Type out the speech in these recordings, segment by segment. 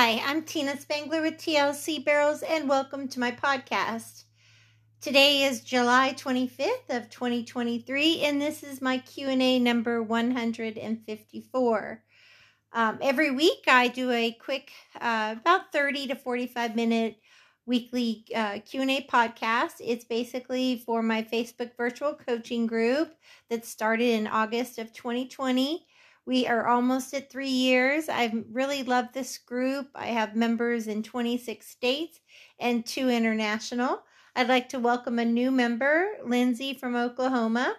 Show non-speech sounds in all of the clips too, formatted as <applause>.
Hi, I'm Tina Spangler with TLC Barrels and welcome to my podcast. Today is July 25th of 2023 and this is my Q&A number 154. Um, every week I do a quick uh, about 30 to 45 minute weekly uh, q&a podcast it's basically for my facebook virtual coaching group that started in august of 2020 we are almost at three years. I've really loved this group. I have members in 26 states and two international. I'd like to welcome a new member lindsay from oklahoma.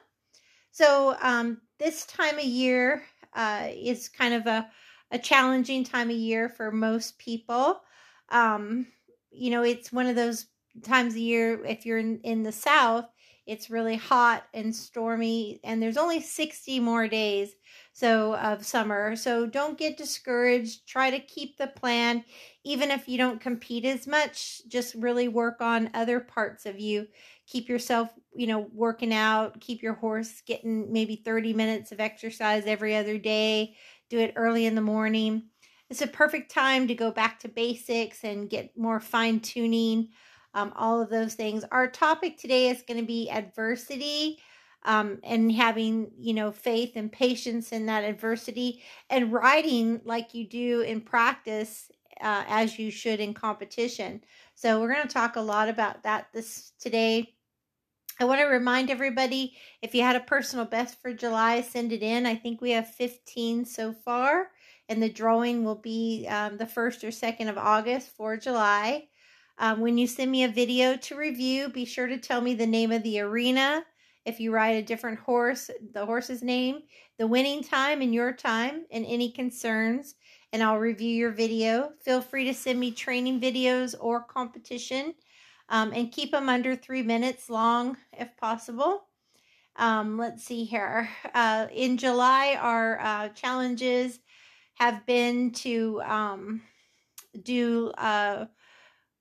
So um, this time of year uh, is kind of a, a challenging time of year for most people. Um, you know, it's one of those times a year if you're in, in the south, it's really hot and stormy and there's only 60 more days so of summer. So don't get discouraged. Try to keep the plan even if you don't compete as much, just really work on other parts of you. Keep yourself, you know, working out, keep your horse getting maybe 30 minutes of exercise every other day. Do it early in the morning it's a perfect time to go back to basics and get more fine tuning, um, all of those things. Our topic today is going to be adversity um, and having, you know, faith and patience in that adversity and riding like you do in practice uh, as you should in competition. So we're going to talk a lot about that this today. I want to remind everybody if you had a personal best for July, send it in. I think we have 15 so far and the drawing will be um, the 1st or 2nd of August for July. Um, when you send me a video to review, be sure to tell me the name of the arena. If you ride a different horse, the horse's name, the winning time and your time, and any concerns, and I'll review your video. Feel free to send me training videos or competition um, and keep them under three minutes long if possible. Um, let's see here. Uh, in July, our uh, challenges have been to um, do uh,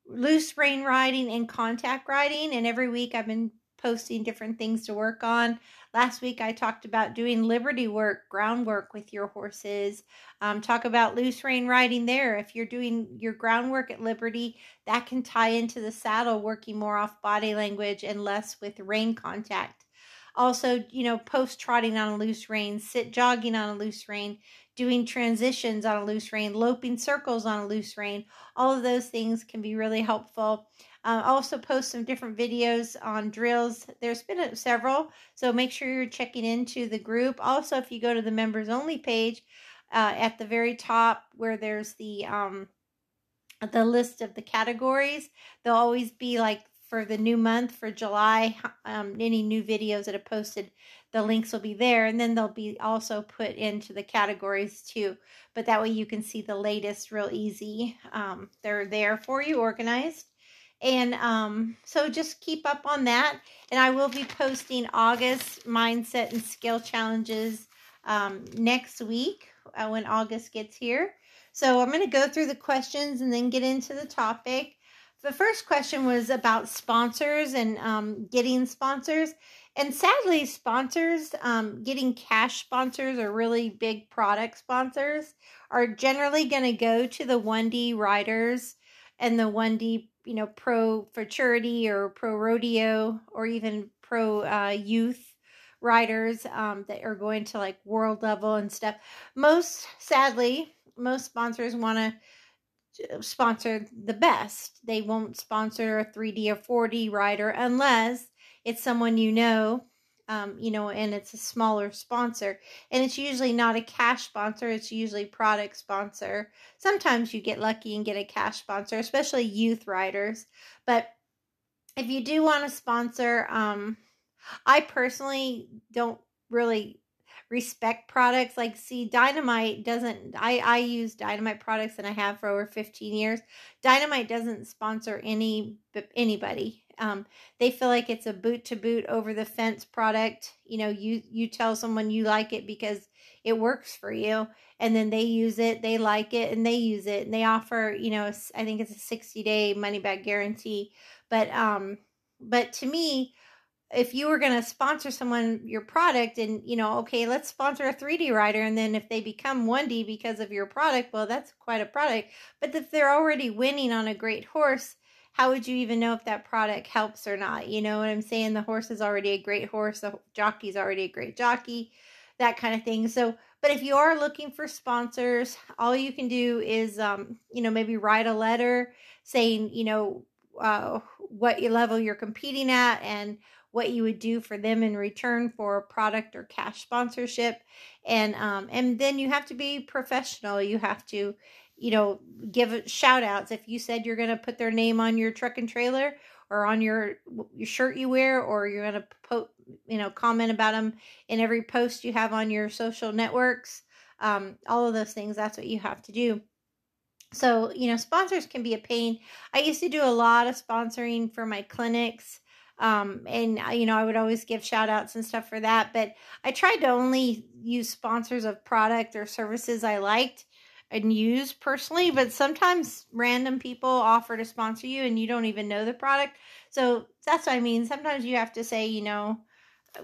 loose rein riding and contact riding. And every week I've been posting different things to work on. Last week I talked about doing liberty work, groundwork with your horses. Um, talk about loose rein riding there. If you're doing your groundwork at liberty, that can tie into the saddle, working more off body language and less with rein contact. Also, you know, post trotting on a loose rein, sit jogging on a loose rein, doing transitions on a loose rein, loping circles on a loose rein. All of those things can be really helpful. Uh, also post some different videos on drills. There's been a, several, so make sure you're checking into the group. Also, if you go to the members only page uh, at the very top where there's the um, the list of the categories, there'll always be like for the new month for July, um, any new videos that are posted, the links will be there. And then they'll be also put into the categories too. But that way you can see the latest real easy. Um, they're there for you organized. And um, so just keep up on that. And I will be posting August mindset and skill challenges um, next week uh, when August gets here. So I'm going to go through the questions and then get into the topic the first question was about sponsors and um, getting sponsors. And sadly, sponsors, um, getting cash sponsors or really big product sponsors are generally going to go to the 1D riders and the 1D, you know, pro futurity or pro rodeo or even pro uh, youth riders um, that are going to like world level and stuff. Most sadly, most sponsors want to sponsor the best. They won't sponsor a 3D or 4D rider unless it's someone you know, um, you know, and it's a smaller sponsor. And it's usually not a cash sponsor, it's usually product sponsor. Sometimes you get lucky and get a cash sponsor, especially youth riders. But if you do want to sponsor, um, I personally don't really respect products like see dynamite doesn't i i use dynamite products and i have for over 15 years. Dynamite doesn't sponsor any anybody. Um, they feel like it's a boot to boot over the fence product. You know you you tell someone you like it because it works for you and then they use it they like it and they use it and they offer you know i think it's a 60 day money back guarantee. But um but to me if you were going to sponsor someone your product and you know okay let's sponsor a 3d rider and then if they become 1d because of your product well that's quite a product. But if they're already winning on a great horse how would you even know if that product helps or not? You know what i'm saying? The horse is already a great horse the jockey's already a great jockey that kind of thing. So but if you are looking for sponsors all you can do is um you know maybe write a letter saying you know uh, what level you're competing at and what you would do for them in return for product or cash sponsorship. And um, and then you have to be professional. You have to you know give shout outs if you said you're going to put their name on your truck and trailer or on your your shirt you wear or you're going to po- you know comment about them in every post you have on your social networks um, all of those things that's what you have to do. So you know sponsors can be a pain. I used to do a lot of sponsoring for my clinics um, and uh, you know i would always give shout outs and stuff for that but i tried to only use sponsors of product or services i liked and use personally but sometimes random people offer to sponsor you and you don't even know the product. So that's what i mean. Sometimes you have to say you know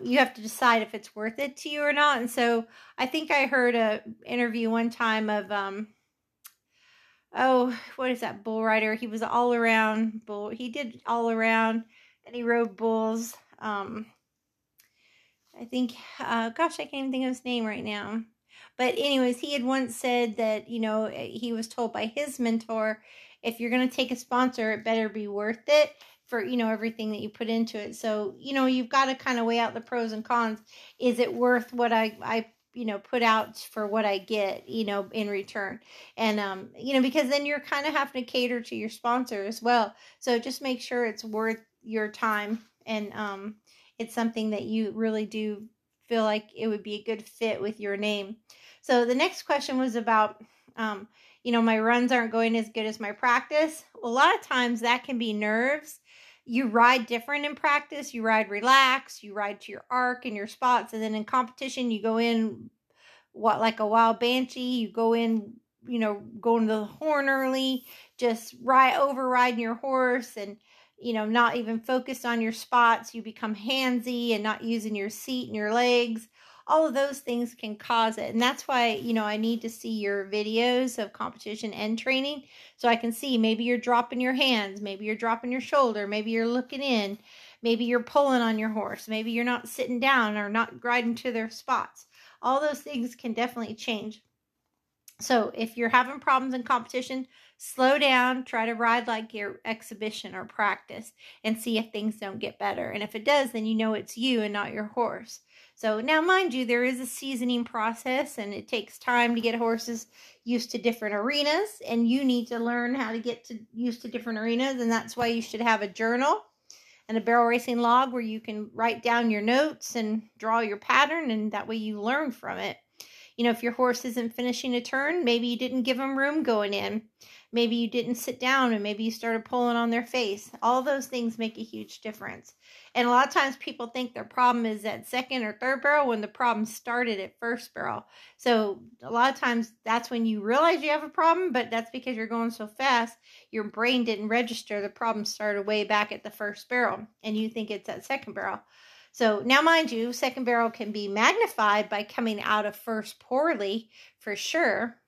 you have to decide if it's worth it to you or not. And so i think i heard a interview one time of um oh what is that bull rider? He was all around bull he did all around and he rode bulls. Um, I think, uh, gosh, I can't even think of his name right now. But, anyways, he had once said that, you know, he was told by his mentor, if you're going to take a sponsor, it better be worth it for, you know, everything that you put into it. So, you know, you've got to kind of weigh out the pros and cons. Is it worth what I, I, you know, put out for what I get, you know, in return? And, um, you know, because then you're kind of having to cater to your sponsor as well. So just make sure it's worth your time and um, it's something that you really do feel like it would be a good fit with your name. So the next question was about, um, you know, my runs aren't going as good as my practice. A lot of times that can be nerves. You ride different in practice. You ride relaxed. You ride to your arc and your spots, and then in competition you go in what like a wild banshee. You go in, you know, going to the horn early, just ride overriding your horse and you know, not even focused on your spots, you become handsy and not using your seat and your legs. All of those things can cause it. And that's why, you know, I need to see your videos of competition and training so I can see maybe you're dropping your hands, maybe you're dropping your shoulder, maybe you're looking in, maybe you're pulling on your horse, maybe you're not sitting down or not riding to their spots. All those things can definitely change. So if you're having problems in competition, slow down, try to ride like your exhibition or practice and see if things don't get better. And if it does, then you know it's you and not your horse. So now, mind you, there is a seasoning process and it takes time to get horses used to different arenas. And you need to learn how to get to used to different arenas. And that's why you should have a journal and a barrel racing log where you can write down your notes and draw your pattern. And that way you learn from it. You know, if your horse isn't finishing a turn, maybe you didn't give them room going in. Maybe you didn't sit down and maybe you started pulling on their face. All those things make a huge difference. And a lot of times people think their problem is at second or third barrel when the problem started at first barrel. So a lot of times that's when you realize you have a problem, but that's because you're going so fast, your brain didn't register the problem started way back at the first barrel and you think it's at second barrel. So now, mind you, second barrel can be magnified by coming out of first poorly for sure,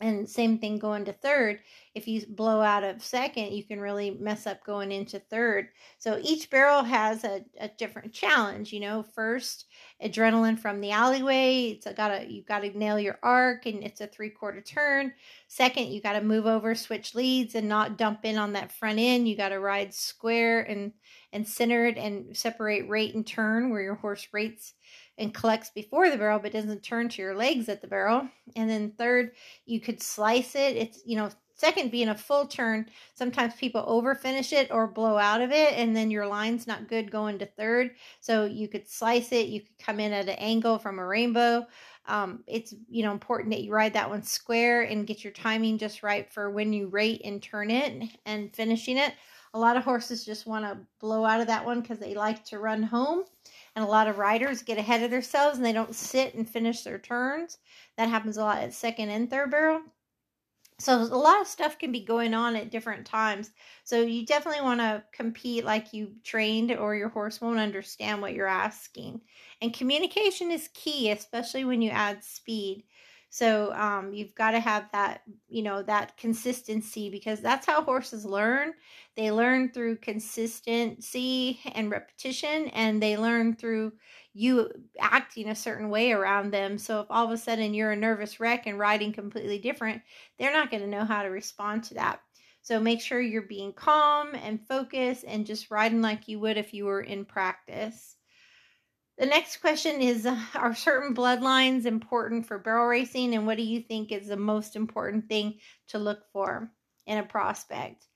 and same thing going to third if you blow out of second you can really mess up going into third. So each barrel has a, a different challenge you know? First adrenaline from the alleyway it's a, gotta you gotta nail your arc and it's a three quarter turn. Second you gotta move over switch leads and not dump in on that front end. You gotta ride square and and centered and separate rate and turn where your horse rates and collects before the barrel but doesn't turn to your legs at the barrel. And then third, you could slice it. It's, you know, second being a full turn, sometimes people over finish it or blow out of it and then your line's not good going to third. So you could slice it, you could come in at an angle from a rainbow. Um, it's you know important that you ride that one square and get your timing just right for when you rate and turn it and finishing it. A lot of horses just want to blow out of that one because they like to run home. And a lot of riders get ahead of themselves and they don't sit and finish their turns. That happens a lot at second and third barrel. so a lot of stuff can be going on at different times so you definitely want to compete like you trained or your horse won't understand what you're asking and communication is key especially when you add speed so um, you've got to have that, you know, that consistency because that's how horses learn. They learn through consistency and repetition, and they learn through you acting a certain way around them. So if all of a sudden you're a nervous wreck and riding completely different, they're not going to know how to respond to that. So make sure you're being calm and focused and just riding like you would if you were in practice. The next question is uh, Are certain bloodlines important for barrel racing? And what do you think is the most important thing to look for in a prospect?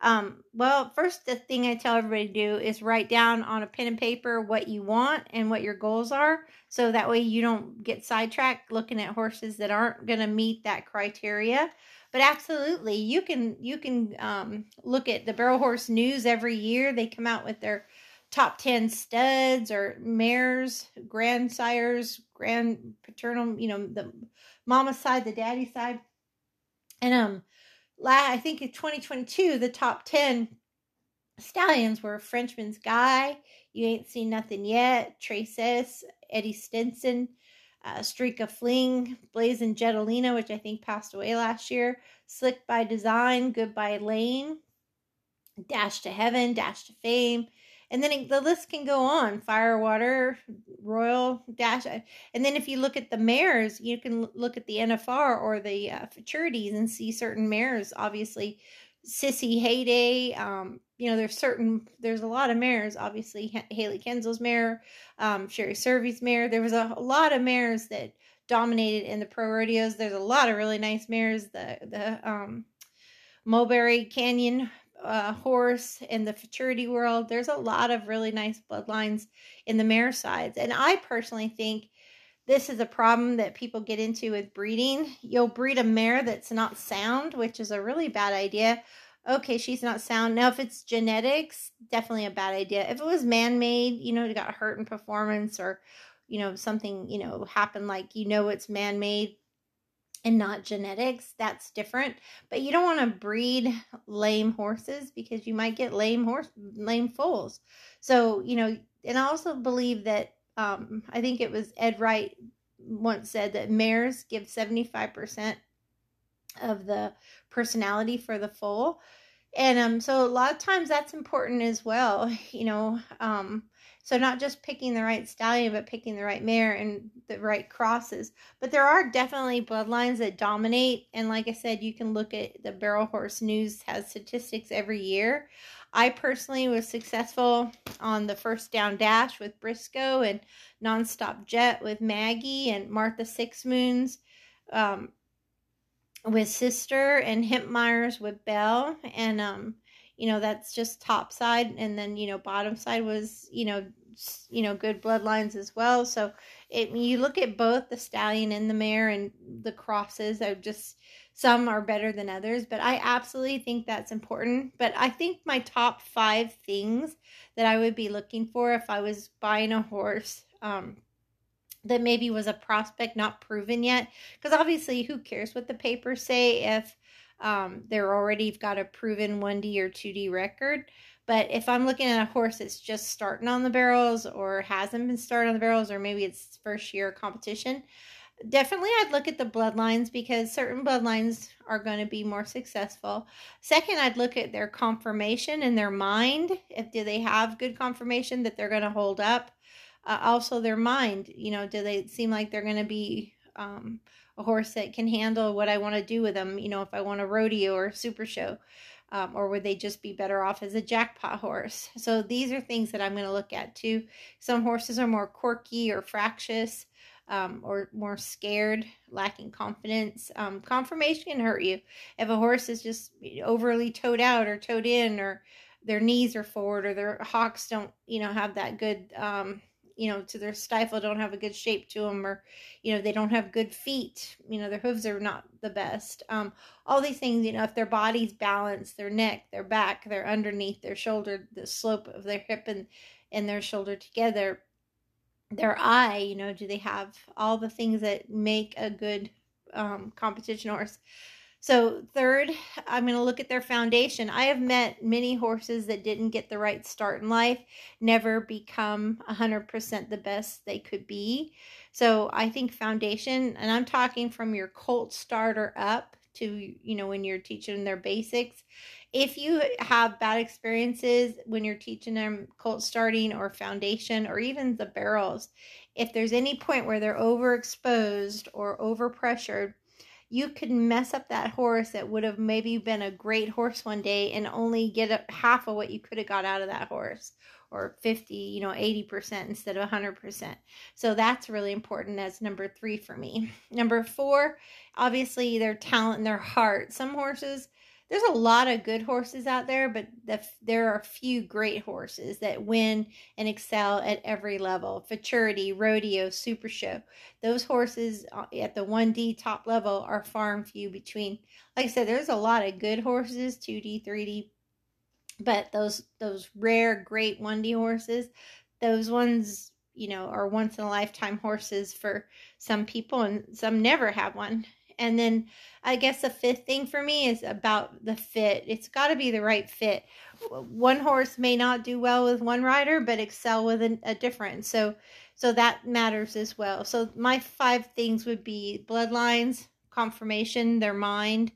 Um, well, first, the thing I tell everybody to do is write down on a pen and paper what you want and what your goals are. So that way you don't get sidetracked looking at horses that aren't going to meet that criteria. But absolutely, you can you can um, look at the Barrel Horse News every year. They come out with their top 10 studs or mares, grandsires, grand paternal, you know, the mama side, the daddy side. And um I think in 2022 the top 10 stallions were Frenchman's Guy, You Ain't Seen Nothing Yet, Traces, Eddie Stinson, uh, Streak of Fling, Blazing Jetolena, which I think passed away last year, Slick by Design, Goodbye Lane, Dash to Heaven, Dash Ta Fame, and then it, the list can go on firewater royal dash and then if you look at the mares you can look at the nfr or the uh, futurities and see certain mares obviously Sissy Hayday um, you know there's certain there's a lot of mares obviously Hailey Kinsel's mare um, sherry cervi's mare there was a, a lot of mares that dominated in the pro rodeos there's a lot of really nice mares the the um mulberry canyon uh, horse in the futurity world. There's a lot of really nice bloodlines in the mare sides. And I personally think this is a problem that people get into with breeding. You'll breed a mare that's not sound, which is a really bad idea. Okay, she's not sound. Now, if it's genetics, definitely a bad idea. If it was man made, you know, it got hurt in performance or, you know, something, you know, happened like you know it's man made, and not genetics, that's different. But you don't want to breed lame horses because you might get lame horse lame foals. So, you know, and I also believe that um, I think it was Ed Wright once said that mares give 75% of the personality for the foal. And um, so a lot of times that's important as well, <laughs> you know. Um, so not just picking the right stallion, but picking the right mare and the right crosses. But there are definitely bloodlines that dominate. And like I said, you can look at the Barrel Horse News has statistics every year. I personally was successful on the first down dash with Briscoe and nonstop jet with Maggie and Martha Six Moons um, with Sister and Hemp Myers with Belle. And um, you know that's just top side and then you know bottom side was you know you know good bloodlines as well. So it you look at both the stallion and the mare and the crosses are just some are better than others but i absolutely think that's important. But i think my top five things that i would be looking for if i was buying a horse um, that maybe was a prospect not proven yet because obviously who cares what the papers say if um, they're already got a proven 1D or 2D record. But if I'm looking at a horse that's just starting on the barrels or hasn't been started on the barrels, or maybe it's first year competition, definitely I'd look at the bloodlines because certain bloodlines are going to be more successful. Second, I'd look at their conformation and their mind. If do they have good conformation that they're going to hold up? Uh, also, their mind. You know, do they seem like they're going to be um, a horse that can handle what I want to do with them, you know, if I want a rodeo or a super show. Um, or would they just be better off as a jackpot horse? So these are things that I'm going to look at too. Some horses are more quirky or fractious um, or more scared, lacking confidence. Um, conformation can hurt you. If a horse is just overly toed out or toed in or their knees are forward or their hocks don't, you know, have that good um, you know, to their stifle don't have a good shape to them, or you know, they don't have good feet. You know, their hooves are not the best. Um, all these things, you know, if their body's balanced, their neck, their back, their underneath, their shoulder, the slope of their hip and and their shoulder together, their eye, you know, do they have all the things that make a good um, competition horse? So, third, I'm going to look at their foundation. I have met many horses that didn't get the right start in life, never become 100% the best they could be. So, I think foundation, and I'm talking from your colt starter up to, you know, when you're teaching their basics. If you have bad experiences when you're teaching them colt starting or foundation or even the barrels, if there's any point where they're overexposed or overpressured, you could mess up that horse that would have maybe been a great horse one day and only get half of what you could have got out of that horse or 50 you know 80% instead of 100% so that's really important as number three for me. Number four obviously their talent and their heart. Some horses there's a lot of good horses out there, but the, there are a few great horses that win and excel at every level. Futurity, Rodeo, Super Show. Those horses uh, at the 1D top level are far and few between. Like I said, there's a lot of good horses, 2D, 3D, but those those rare great 1D horses, those ones you know are once in a lifetime horses for some people and some never have one and then I guess the fifth thing for me is about the fit. It's got to be the right fit. One horse may not do well with one rider, but excel with a, a different. So, so that matters as well. So my five things would be bloodlines, confirmation, their mind.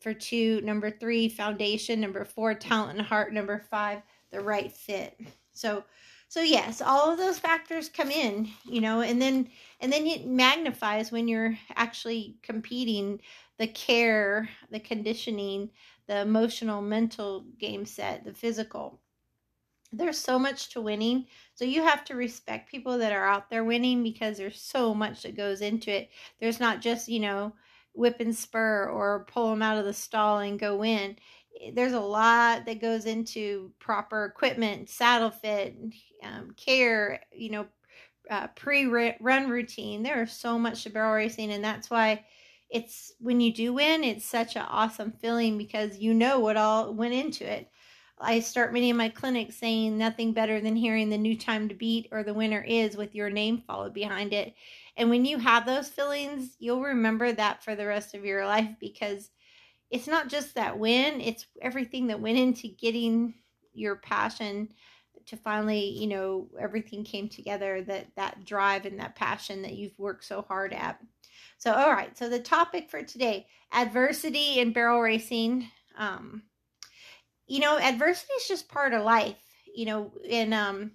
For two, number three, foundation. Number four, talent and heart. Number five, the right fit. So so yes all of those factors come in you know and then and then it magnifies when you're actually competing the care the conditioning the emotional mental game set the physical. There's so much to winning. So you have to respect people that are out there winning because there's so much that goes into it. There's not just you know whip and spur or pull them out of the stall and go in there's a lot that goes into proper equipment, saddle fit, um, care, you know, uh, pre run routine. There is so much to barrel racing, and that's why it's when you do win, it's such an awesome feeling because you know what all went into it. I start many of my clinics saying nothing better than hearing the new time to beat or the winner is with your name followed behind it. And when you have those feelings, you'll remember that for the rest of your life because it's not just that win, it's everything that went into getting your passion to finally, you know, everything came together that that drive and that passion that you've worked so hard at. So, all right. So the topic for today, adversity in barrel racing. Um, you know, adversity is just part of life. You know, and um,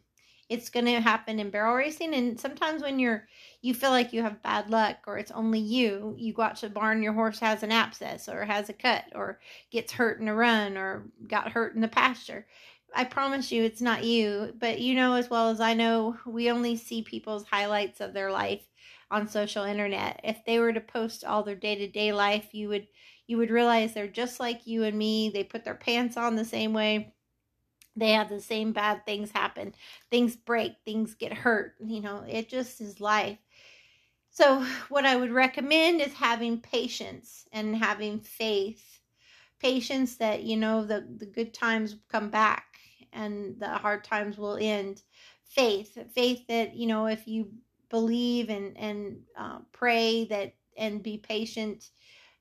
it's going to happen in barrel racing. And sometimes when you're you feel like you have bad luck or it's only you. You go to the barn, your horse has an abscess or has a cut or gets hurt in a run or got hurt in the pasture. I promise you it's not you, but you know as well as I know, we only see people's highlights of their life on social internet. If they were to post all their day-to-day life, you would you would realize they're just like you and me. They put their pants on the same way. They have the same bad things happen. Things break, things get hurt. You know, it just is life. So, what I would recommend is having patience and having faith. Patience that, you know, the, the good times come back and the hard times will end. Faith, faith that, you know, if you believe and, and uh, pray that and be patient,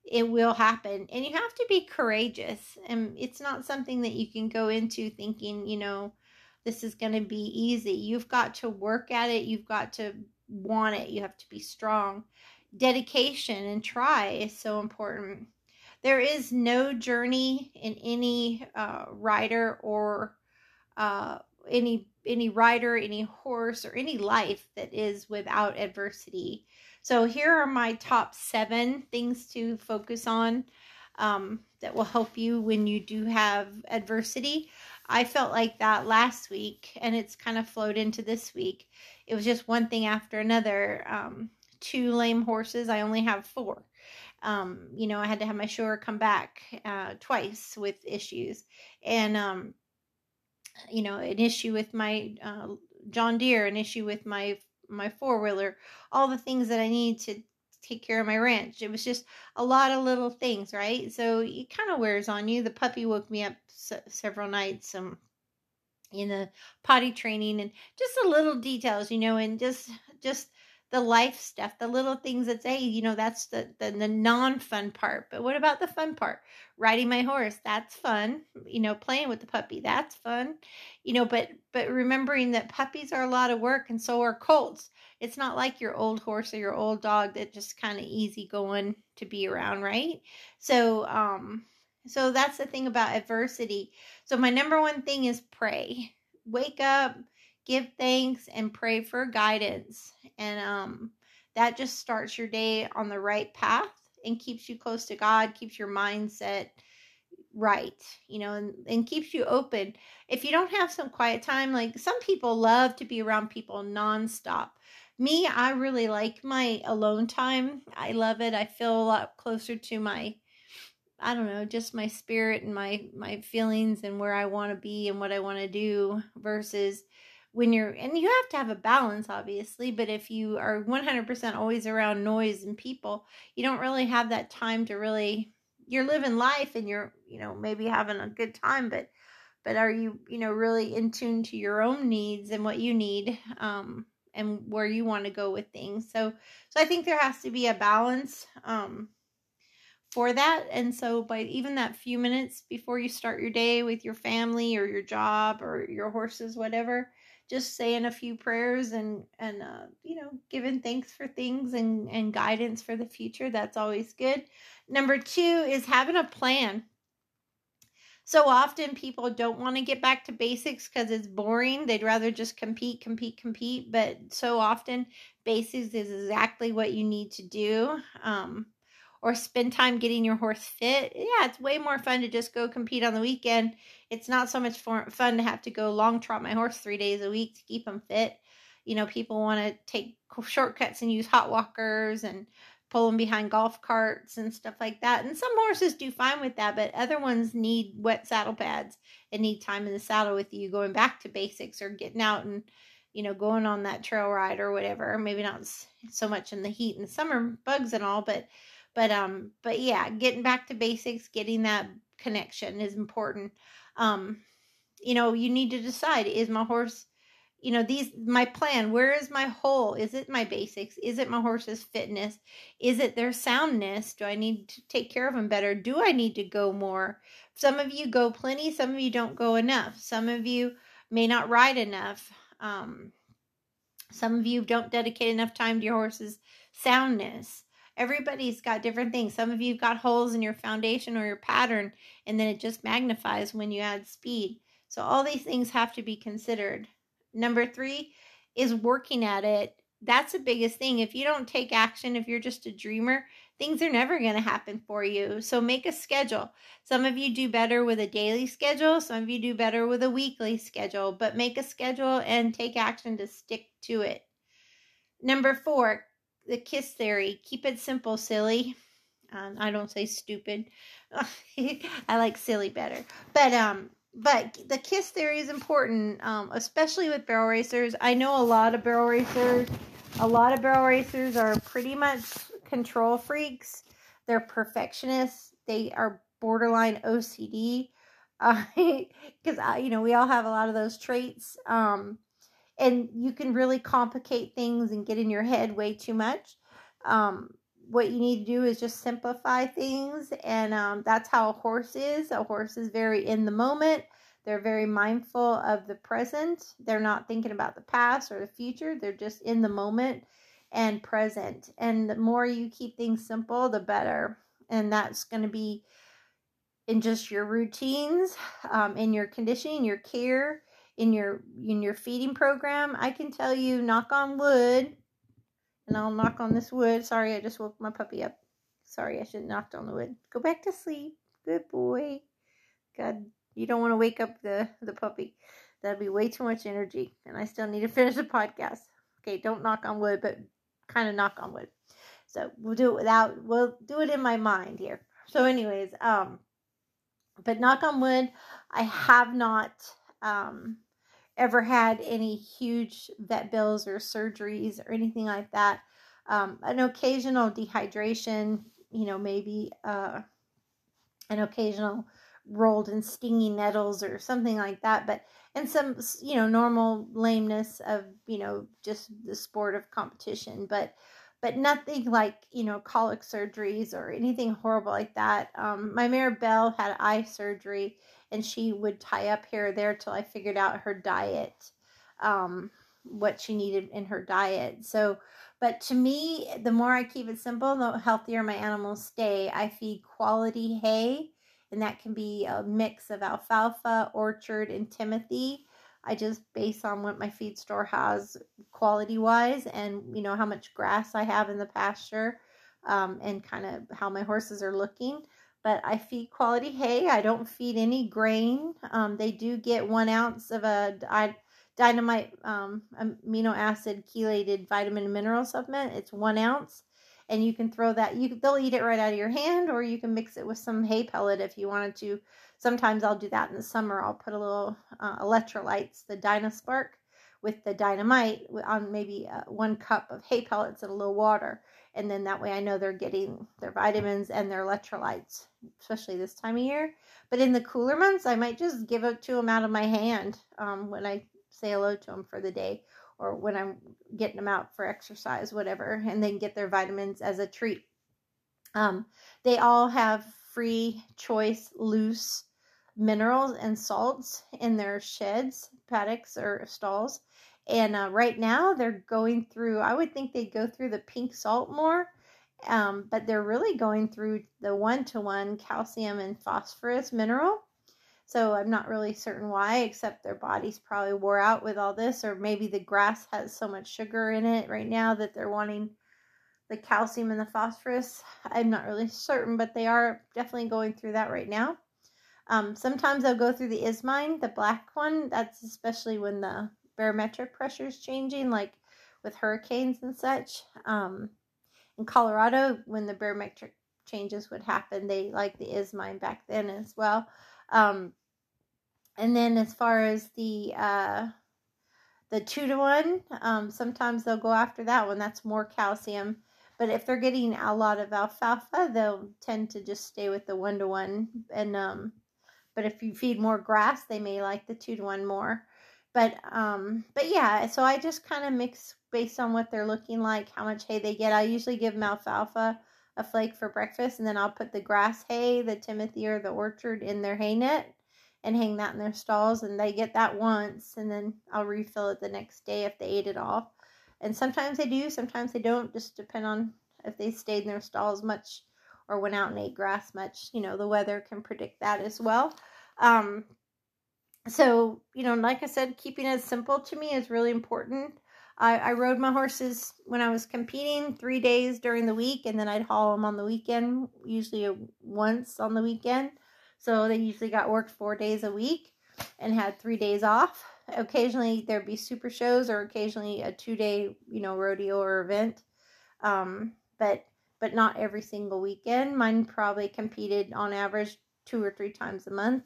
it will happen. And you have to be courageous. And it's not something that you can go into thinking, you know, this is going to be easy. You've got to work at it. You've got to want it. You have to be strong. Dedication and try is so important. There is no journey in any uh, rider or uh, any any rider, any horse, or any life that is without adversity. So here are my top seven things to focus on um, that will help you when you do have adversity. I felt like that last week, and it's kind of flowed into this week it was just one thing after another. Um, two lame horses. I only have four. Um, you know, I had to have my shower come back uh, twice with issues, and um, you know, an issue with my uh, John Deere, an issue with my my four wheeler, all the things that I need to take care of my ranch. It was just a lot of little things, right? So it kind of wears on you. The puppy woke me up several nights. Um, in the potty training and just the little details, you know, and just just the life stuff, the little things that say, you know, that's the, the, the non fun part. But what about the fun part? Riding my horse, that's fun. You know, playing with the puppy, that's fun. You know, but but remembering that puppies are a lot of work and so are colts. It's not like your old horse or your old dog that just kind of easy going to be around, right? So um so that's the thing about adversity. So my number one thing is pray. Wake up, give thanks and pray for guidance. And um that just starts your day on the right path and keeps you close to god keeps your mindset right you know and, and keeps you open. If you don't have some quiet time like some people love to be around people nonstop. Me i really like my alone time. I love it. I feel a lot closer to my i don't know just my spirit and my my feelings and where i want to be and what i want to do versus when you're and you have to have a balance obviously but if you are 100% always around noise and people you don't really have that time to really you're living life and you're you know maybe having a good time but but are you you know really in tune to your own needs and what you need um and where you want to go with things. So so i think there has to be a balance um for that. And so by even that few minutes before you start your day with your family or your job or your horses whatever just saying a few prayers and and uh, you know giving thanks for things and and guidance for the future that's always good. Number two is having a plan. So often people don't want to get back to basics because it's boring they'd rather just compete compete compete but so often basics is exactly what you need to do um, or spend time getting your horse fit. Yeah, it's way more fun to just go compete on the weekend. It's not so much fun to have to go long trot my horse three days a week to keep them fit. You know, people want to take shortcuts and use hot walkers and pull them behind golf carts and stuff like that. And some horses do fine with that, but other ones need wet saddle pads and need time in the saddle with you, going back to basics or getting out and you know going on that trail ride or whatever. Maybe not so much in the heat and summer bugs and all, but but um but yeah getting back to basics getting that connection is important. Um you know you need to decide is my horse you know these my plan where is my hole? Is it my basics? Is it my horse's fitness? Is it their soundness? Do i need to take care of them better? Do i need to go more? Some of you go plenty some of you don't go enough. Some of you may not ride enough um some of you don't dedicate enough time to your horse's soundness everybody's got different things. Some of you've got holes in your foundation or your pattern, and then it just magnifies when you add speed. So, all these things have to be considered. Number three is working at it. That's the biggest thing. If you don't take action, if you're just a dreamer, things are never going to happen for you. So, make a schedule. Some of you do better with a daily schedule, some of you do better with a weekly schedule, but make a schedule and take action to stick to it. Number four, the kiss theory. Keep it simple, silly. Um, I don't say stupid. <laughs> I like silly better. But um, but the kiss theory is important, um, especially with barrel racers. I know a lot of barrel racers. A lot of barrel racers are pretty much control freaks. They're perfectionists. They are borderline OCD. Because <laughs> uh, you know we all have a lot of those traits. Um, and you can really complicate things and get in your head way too much. Um, what you need to do is just simplify things, and um, that's how a horse is. A horse is very in the moment. They're very mindful of the present. They're not thinking about the past or the future. They're just in the moment and present. And the more you keep things simple, the better. And that's going to be in just your routines, um, in your conditioning, your care, in your in your feeding program, I can tell you, knock on wood, and I'll knock on this wood. Sorry, I just woke my puppy up. Sorry, I should have knocked on the wood. Go back to sleep. Good boy. God, you don't want to wake up the, the puppy. That'd be way too much energy. And I still need to <laughs> finish the podcast. Okay, don't knock on wood, but kind of knock on wood. So we'll do it without, we'll do it in my mind here. So, anyways, um, but knock on wood, I have not um, ever had any huge vet bills or surgeries or anything like that. Um, an occasional dehydration, you know, maybe uh, an occasional rolled in stingy nettles or something like that. But and some you know normal lameness of you know just the sport of competition, but but nothing like you know colic surgeries or anything horrible like that. Um, my mare Belle had eye surgery, and she would tie up here or there till I figured out her diet, um, what she needed in her diet. So, but to me, the more I keep it simple, the healthier my animals stay. I feed quality hay and that can be a mix of alfalfa, orchard, and timothy. I just base on what my feed store has quality wise and you know how much grass I have in the pasture um, and kind of how my horses are looking. But I feed quality hay. I don't feed any grain. Um, they do get one ounce of a dynamite um, amino acid chelated vitamin and mineral supplement. It's one ounce and you can throw that you they'll eat it right out of your hand or you can mix it with some hay pellet if you wanted to sometimes i'll do that in the summer. I'll put a little uh, electrolytes the dynaspark with the dynamite on maybe uh, one cup of hay pellets and a little water. And then that way i know they're getting their vitamins and their electrolytes especially this time of year. But in the cooler months i might just give it to them out of my hand um, when i say hello to them for the day or when I'm getting them out for exercise, whatever, and then get their vitamins as a treat. Um, they all have free choice loose minerals and salts in their sheds, paddocks, or stalls. And uh, right now they're going through, I would think they'd go through the pink salt more, um, but they're really going through the one to one calcium and phosphorus mineral. So I'm not really certain why, except their bodies probably wore out with all this, or maybe the grass has so much sugar in it right now that they're wanting the calcium and the phosphorus. I'm not really certain, but they are definitely going through that right now. Um, sometimes they'll go through the ismine, the black one. That's especially when the barometric pressure is changing, like with hurricanes and such. Um, in Colorado, when the barometric changes would happen, they like the ismine back then as well. Um, and then as far as the uh, the two to one, um, sometimes they'll go after that one. That's more calcium. But if they're getting a lot of alfalfa, they'll tend to just stay with the one to one. And um, but if you feed more grass, they may like the two to one more. But um, but yeah, so I just kind of mix based on what they're looking like, how much hay they get. I usually give them alfalfa, a flake for breakfast, and then I'll put the grass hay, the Timothy or the orchard in their hay net and hang that in their stalls and they get that once and then I'll refill it the next day if they ate it off. And sometimes they do, sometimes they don't, just depend on if they stayed in their stalls much or went out and ate grass much. You know, the weather can predict that as well. Um, so, you know, like I said, keeping it simple to me is really important. I, I rode my horses when I was competing three days during the week, and then I'd haul them on the weekend, usually once on the weekend. So they usually got worked four days a week and had three days off. Occasionally there'd be super shows or occasionally a two day, you know, rodeo or event. Um, but but not every single weekend. Mine probably competed on average two or three times a month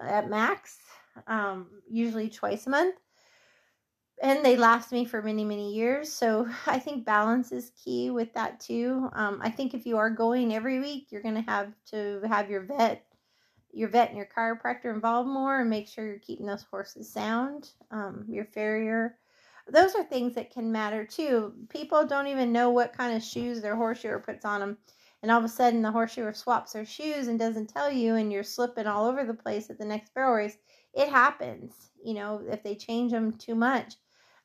at max, um, usually twice a month. And they last me for many, many years. So <laughs> I think balance is key with that too. Um, I think if you are going every week, you're going to have to have your vet your vet and your chiropractor involved more and make sure you're keeping those horses sound, um, your farrier. Those are things that can matter too. People don't even know what kind of shoes their horseshoer puts on them. And all of a sudden, the horseshoer swaps their shoes and doesn't tell you, and you're slipping all over the place at the next barrel race. It happens, you know, if they change them too much.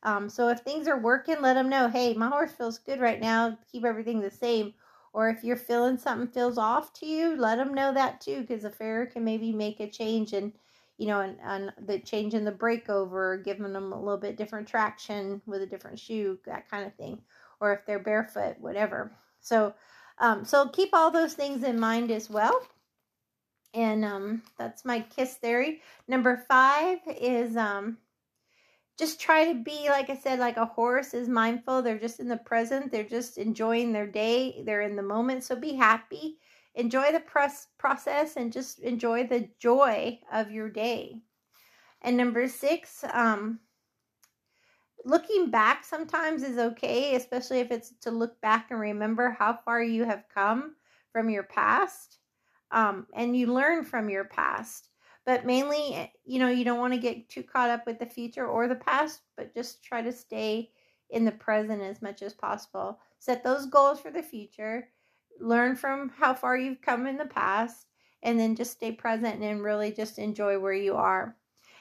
Um, so if things are working, let them know, hey, my horse feels good right now. Keep everything the same or if you're feeling something feels off to you, let them know that too, because the farrier can maybe make a change and you know, and, and the change in the breakover, giving them a little bit different traction with a different shoe, that kind of thing, or if they're barefoot, whatever. So, um, so keep all those things in mind as well. And um, that's my kiss theory. Number five is um, just try to be like i said like a horse is mindful they're just in the present they're just enjoying their day they're in the moment so be happy enjoy the press process and just enjoy the joy of your day and number six um looking back sometimes is okay especially if it's to look back and remember how far you have come from your past um, and you learn from your past. But mainly, you know, you don't want to get too caught up with the future or the past, but just try to stay in the present as much as possible. Set those goals for the future, learn from how far you've come in the past, and then just stay present and really just enjoy where you are.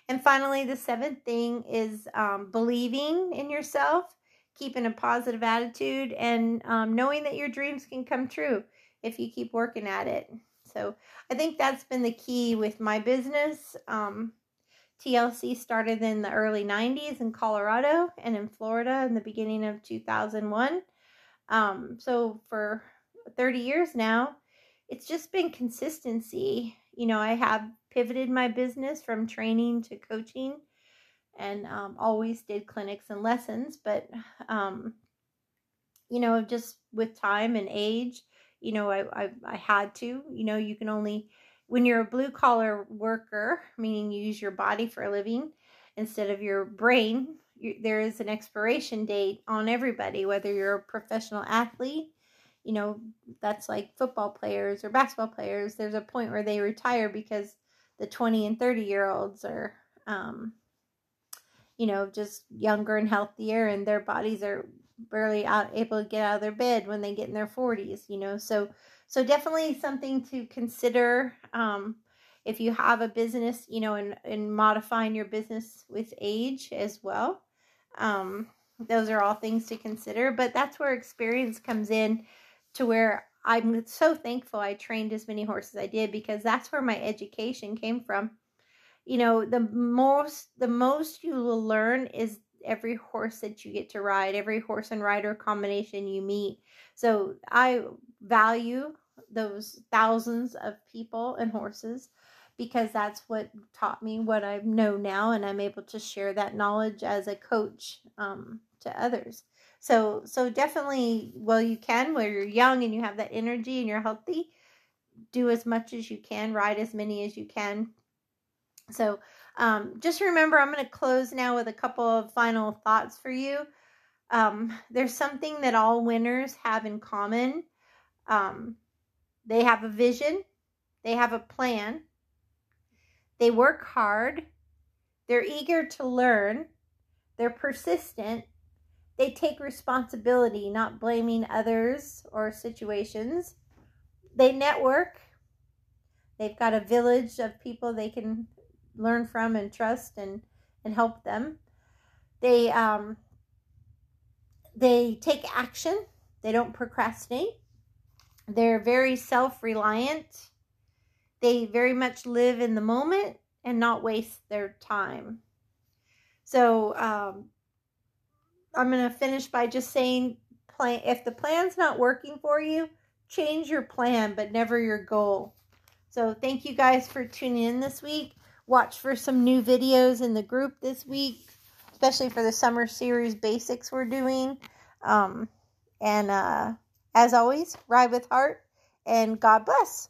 And finally, the seventh thing is um, believing in yourself, keeping a positive attitude, and um, knowing that your dreams can come true if you keep working at it. So I think that's been the key with my business. Um, TLC started in the early 90s in Colorado and in Florida in the beginning of 2001. Um, so for 30 years now, it's just been consistency. You know, I have pivoted my business from training to coaching and um, always did clinics and lessons, but, um, you know, just with time and age, you know, I, I, I had to, you know, you can only, when you're a blue collar worker, meaning you use your body for a living instead of your brain, you, there is an expiration date on everybody, whether you're a professional athlete, you know, that's like football players or basketball players. There's a point where they retire because the 20 and 30 year olds are, um, you know, just younger and healthier, and their bodies are barely out able to get out of their bed when they get in their 40s you know so so definitely something to consider um, if you have a business you know and and modifying your business with age as well um, those are all things to consider but that's where experience comes in to where i'm so thankful i trained as many horses i did because that's where my education came from you know the most the most you will learn is every horse that you get to ride, every horse and rider combination you meet. So I value those thousands of people and horses because that's what taught me what I know now, and I'm able to share that knowledge as a coach um, to others. So, so definitely, well, you can where you're young and you have that energy and you're healthy. Do as much as you can, ride as many as you can. So, um, just remember, I'm going to close now with a couple of final thoughts for you. Um, there's something that all winners have in common. Um, they have a vision, they have a plan, they work hard, they're eager to learn, they're persistent, they take responsibility, not blaming others or situations. They network. They've got a village of people they can learn from and trust and and help them. They um they take action. They don't procrastinate. They're very self-reliant. They very much live in the moment and not waste their time. So um, I'm going to finish by just saying plan if the plan's not working for you, change your plan but never your goal. So thank you guys for tuning in this week watch for some new videos in the group this week, especially for the summer series basics we're doing. Um, and uh, as always, ride with heart and God bless.